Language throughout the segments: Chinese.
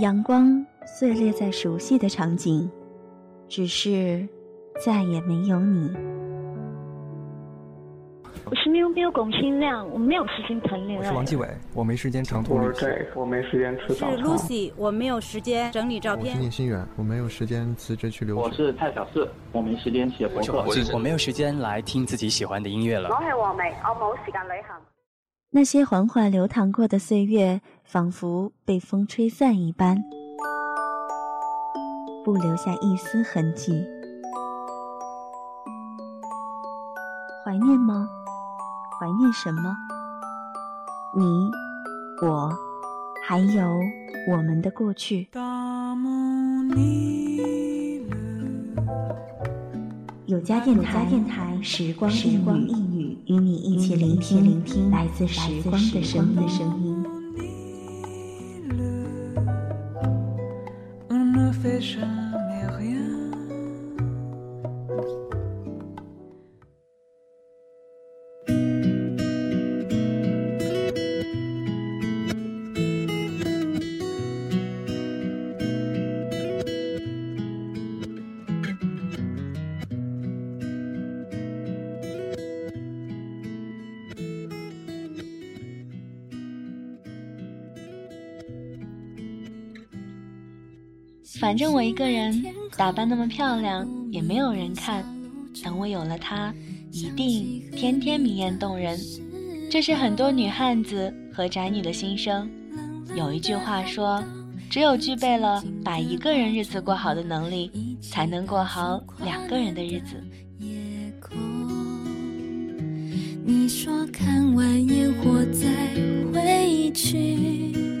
阳光碎裂在熟悉的场景，只是再也没有你。我是没有没有龚新亮，我没有时间谈恋爱。我是王继伟，我没时间长途旅行。我是我没时间吃早餐。是 Lucy，我没有时间整理照片。我是聂新远，我没有时间辞职去留学。我是蔡小四，我没时间写博客。我没有时间来听自己喜欢的音乐了。我係黃梅，我冇時間旅行。那些缓缓流淌过的岁月，仿佛被风吹散一般，不留下一丝痕迹。怀念吗？怀念什么？你、我，还有我们的过去。有家电台，时光一语，与你一起聆听聆听来自时光的声音。反正我一个人打扮那么漂亮，也没有人看。等我有了他，一定天天明艳动人。这是很多女汉子和宅女的心声。有一句话说，只有具备了把一个人日子过好的能力，才能过好两个人的日子。你说看完烟火再回去。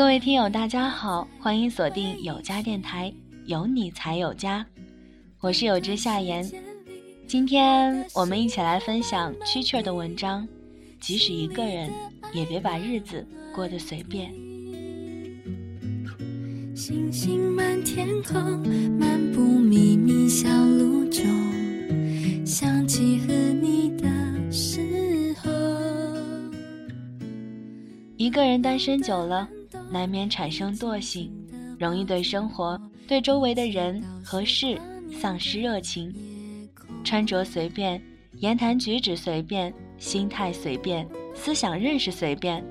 各位听友，大家好，欢迎锁定有家电台，有你才有家，我是有之夏言。今天我们一起来分享蛐蛐的文章，即使一个人，也别把日子过得随便。星星满天空，漫步秘密小路中，想起和你的时候。一个人单身久了。难免产生惰性，容易对生活、对周围的人和事丧失热情，穿着随便，言谈举止随便，心态随便，思想认识随便，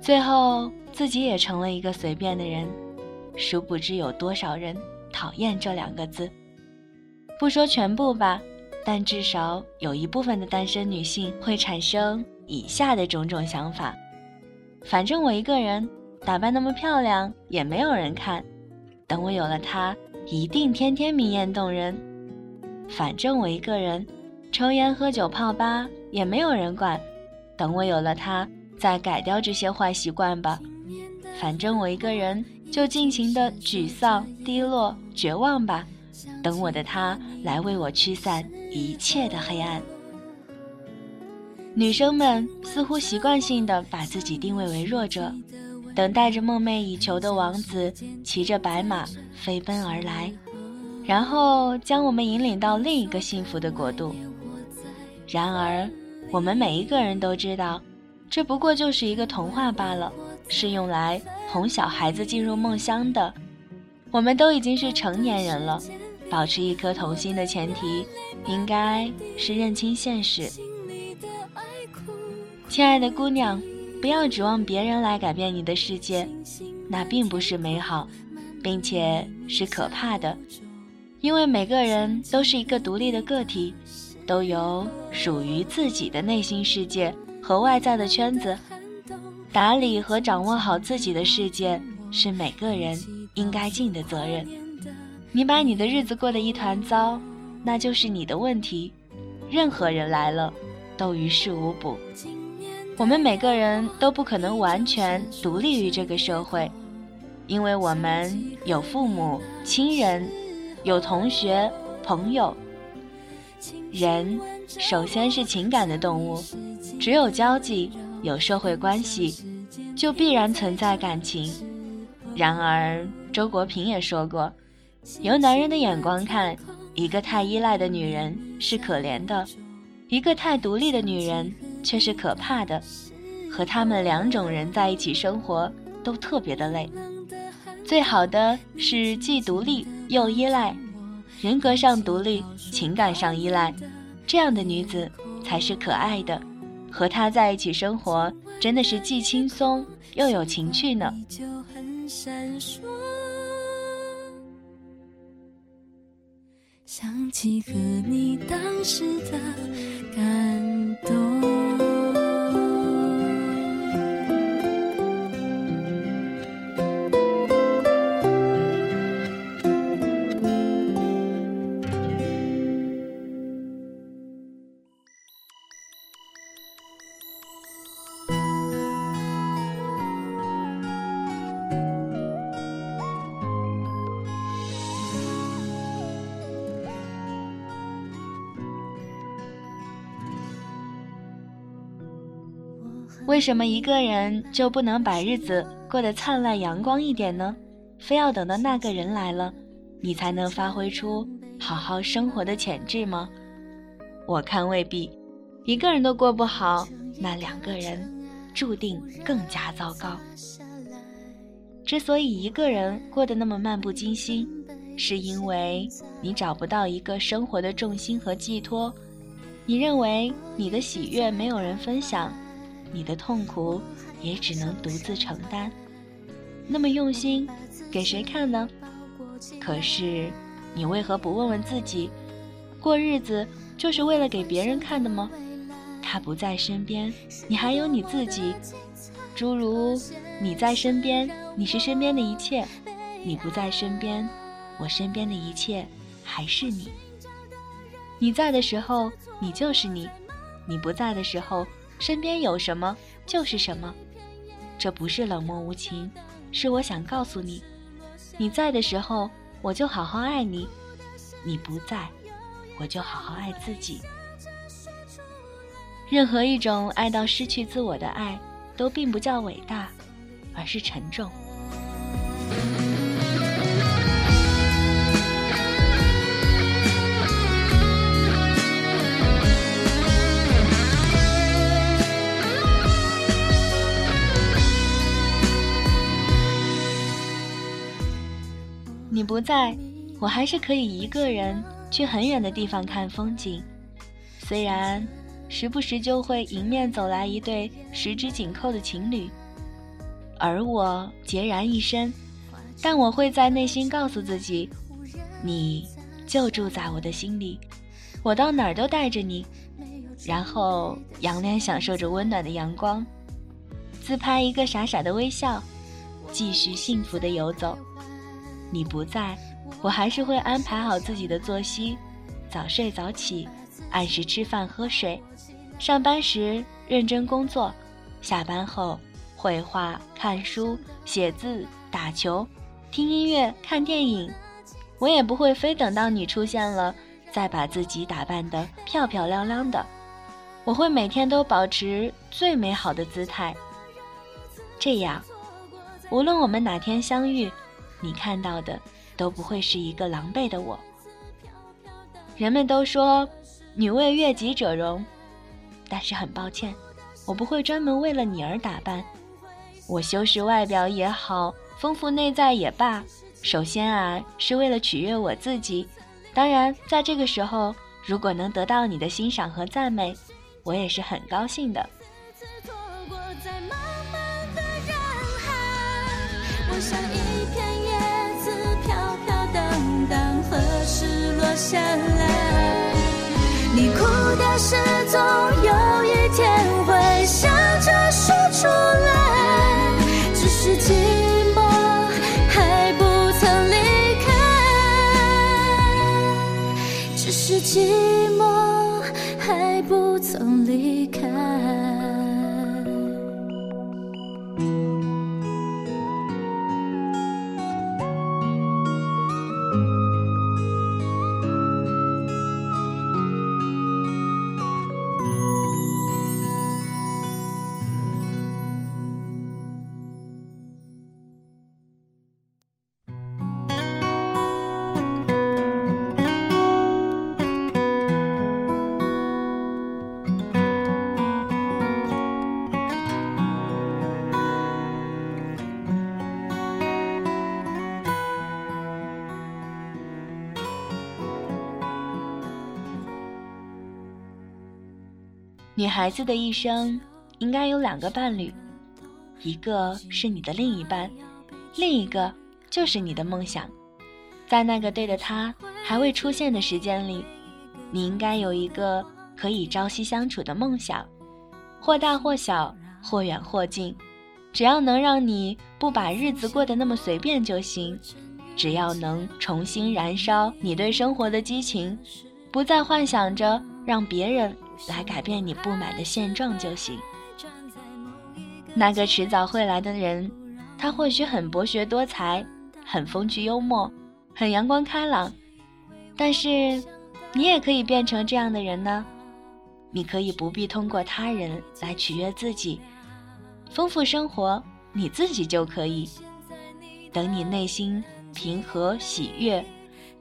最后自己也成了一个随便的人。殊不知有多少人讨厌这两个字。不说全部吧，但至少有一部分的单身女性会产生以下的种种想法：反正我一个人。打扮那么漂亮也没有人看，等我有了他，一定天天明艳动人。反正我一个人，抽烟喝酒泡吧也没有人管，等我有了他，再改掉这些坏习惯吧。反正我一个人，就尽情的沮丧、低落、绝望吧，等我的他来为我驱散一切的黑暗。女生们似乎习惯性的把自己定位为弱者。等待着梦寐以求的王子骑着白马飞奔而来，然后将我们引领到另一个幸福的国度。然而，我们每一个人都知道，这不过就是一个童话罢了，是用来哄小孩子进入梦乡的。我们都已经是成年人了，保持一颗童心的前提，应该是认清现实。亲爱的姑娘。不要指望别人来改变你的世界，那并不是美好，并且是可怕的。因为每个人都是一个独立的个体，都有属于自己的内心世界和外在的圈子。打理和掌握好自己的世界，是每个人应该尽的责任。你把你的日子过得一团糟，那就是你的问题。任何人来了，都于事无补。我们每个人都不可能完全独立于这个社会，因为我们有父母亲人，有同学朋友。人首先是情感的动物，只有交际有社会关系，就必然存在感情。然而，周国平也说过，由男人的眼光看，一个太依赖的女人是可怜的，一个太独立的女人。却是可怕的，和他们两种人在一起生活，都特别的累。最好的是既独立又依赖，人格上独立，情感上依赖，这样的女子才是可爱的。和她在一起生活，真的是既轻松又有情趣呢。想起和你当时的为什么一个人就不能把日子过得灿烂阳光一点呢？非要等到那个人来了，你才能发挥出好好生活的潜质吗？我看未必。一个人都过不好，那两个人注定更加糟糕。之所以一个人过得那么漫不经心，是因为你找不到一个生活的重心和寄托。你认为你的喜悦没有人分享。你的痛苦也只能独自承担，那么用心给谁看呢？可是你为何不问问自己，过日子就是为了给别人看的吗？他不在身边，你还有你自己。诸如你在身边，你是身边的一切；你不在身边，我身边的一切还是你。你在的时候，你就是你；你不在的时候。身边有什么就是什么，这不是冷漠无情，是我想告诉你，你在的时候我就好好爱你，你不在，我就好好爱自己。任何一种爱到失去自我的爱，都并不叫伟大，而是沉重。不在，我还是可以一个人去很远的地方看风景。虽然时不时就会迎面走来一对十指紧扣的情侣，而我孑然一身，但我会在内心告诉自己，你就住在我的心里，我到哪儿都带着你。然后仰脸享受着温暖的阳光，自拍一个傻傻的微笑，继续幸福的游走。你不在，我还是会安排好自己的作息，早睡早起，按时吃饭喝水，上班时认真工作，下班后绘画、看书、写字、打球、听音乐、看电影。我也不会非等到你出现了，再把自己打扮得漂漂亮亮的。我会每天都保持最美好的姿态，这样，无论我们哪天相遇。你看到的都不会是一个狼狈的我。人们都说女为悦己者容，但是很抱歉，我不会专门为了你而打扮。我修饰外表也好，丰富内在也罢，首先啊是为了取悦我自己。当然，在这个时候，如果能得到你的欣赏和赞美，我也是很高兴的。下来，你哭的事总有一天会笑着说出来，只是寂寞还不曾离开，只是寂寞。女孩子的一生应该有两个伴侣，一个是你的另一半，另一个就是你的梦想。在那个对的他还未出现的时间里，你应该有一个可以朝夕相处的梦想，或大或小，或远或近，只要能让你不把日子过得那么随便就行。只要能重新燃烧你对生活的激情，不再幻想着让别人来改变你不满的现状就行。那个迟早会来的人，他或许很博学多才，很风趣幽默。很阳光开朗，但是你也可以变成这样的人呢。你可以不必通过他人来取悦自己，丰富生活你自己就可以。等你内心平和喜悦，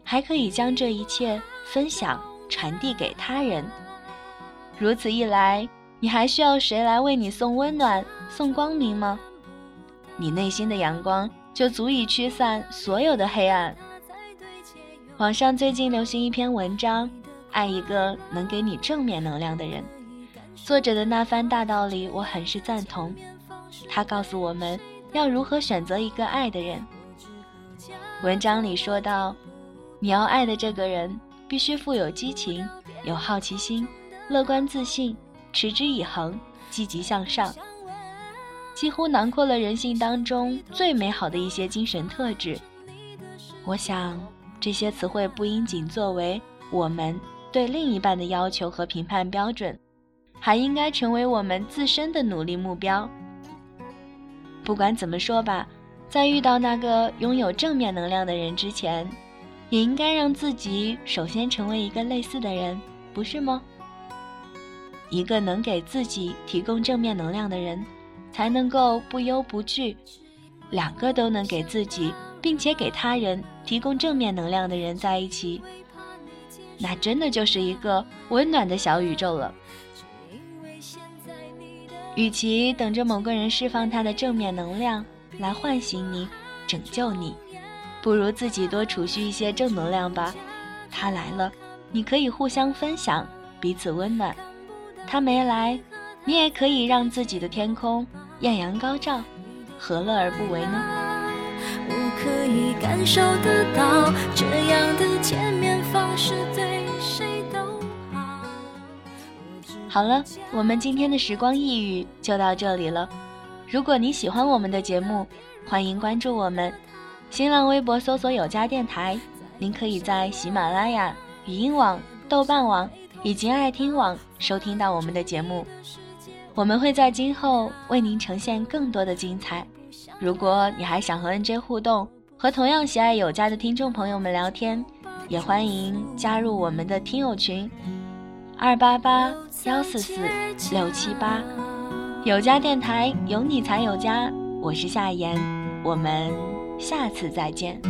还可以将这一切分享传递给他人。如此一来，你还需要谁来为你送温暖、送光明吗？你内心的阳光就足以驱散所有的黑暗。网上最近流行一篇文章，爱一个能给你正面能量的人。作者的那番大道理，我很是赞同。他告诉我们要如何选择一个爱的人。文章里说到，你要爱的这个人必须富有激情、有好奇心、乐观自信、持之以恒、积极向上，几乎囊括了人性当中最美好的一些精神特质。我想。这些词汇不应仅作为我们对另一半的要求和评判标准，还应该成为我们自身的努力目标。不管怎么说吧，在遇到那个拥有正面能量的人之前，也应该让自己首先成为一个类似的人，不是吗？一个能给自己提供正面能量的人，才能够不忧不惧；两个都能给自己。并且给他人提供正面能量的人在一起，那真的就是一个温暖的小宇宙了。与其等着某个人释放他的正面能量来唤醒你、拯救你，不如自己多储蓄一些正能量吧。他来了，你可以互相分享，彼此温暖；他没来，你也可以让自己的天空艳阳高照，何乐而不为呢？可以感受得到这样的见面方式对谁都好。好了，我们今天的时光一语就到这里了。如果你喜欢我们的节目，欢迎关注我们，新浪微博搜索“有家电台”。您可以在喜马拉雅、语音网、豆瓣网以及爱听网收听到我们的节目。我们会在今后为您呈现更多的精彩。如果你还想和 NJ 互动，和同样喜爱有家的听众朋友们聊天，也欢迎加入我们的听友群，二八八幺四四六七八，有家电台有你才有家，我是夏言，我们下次再见。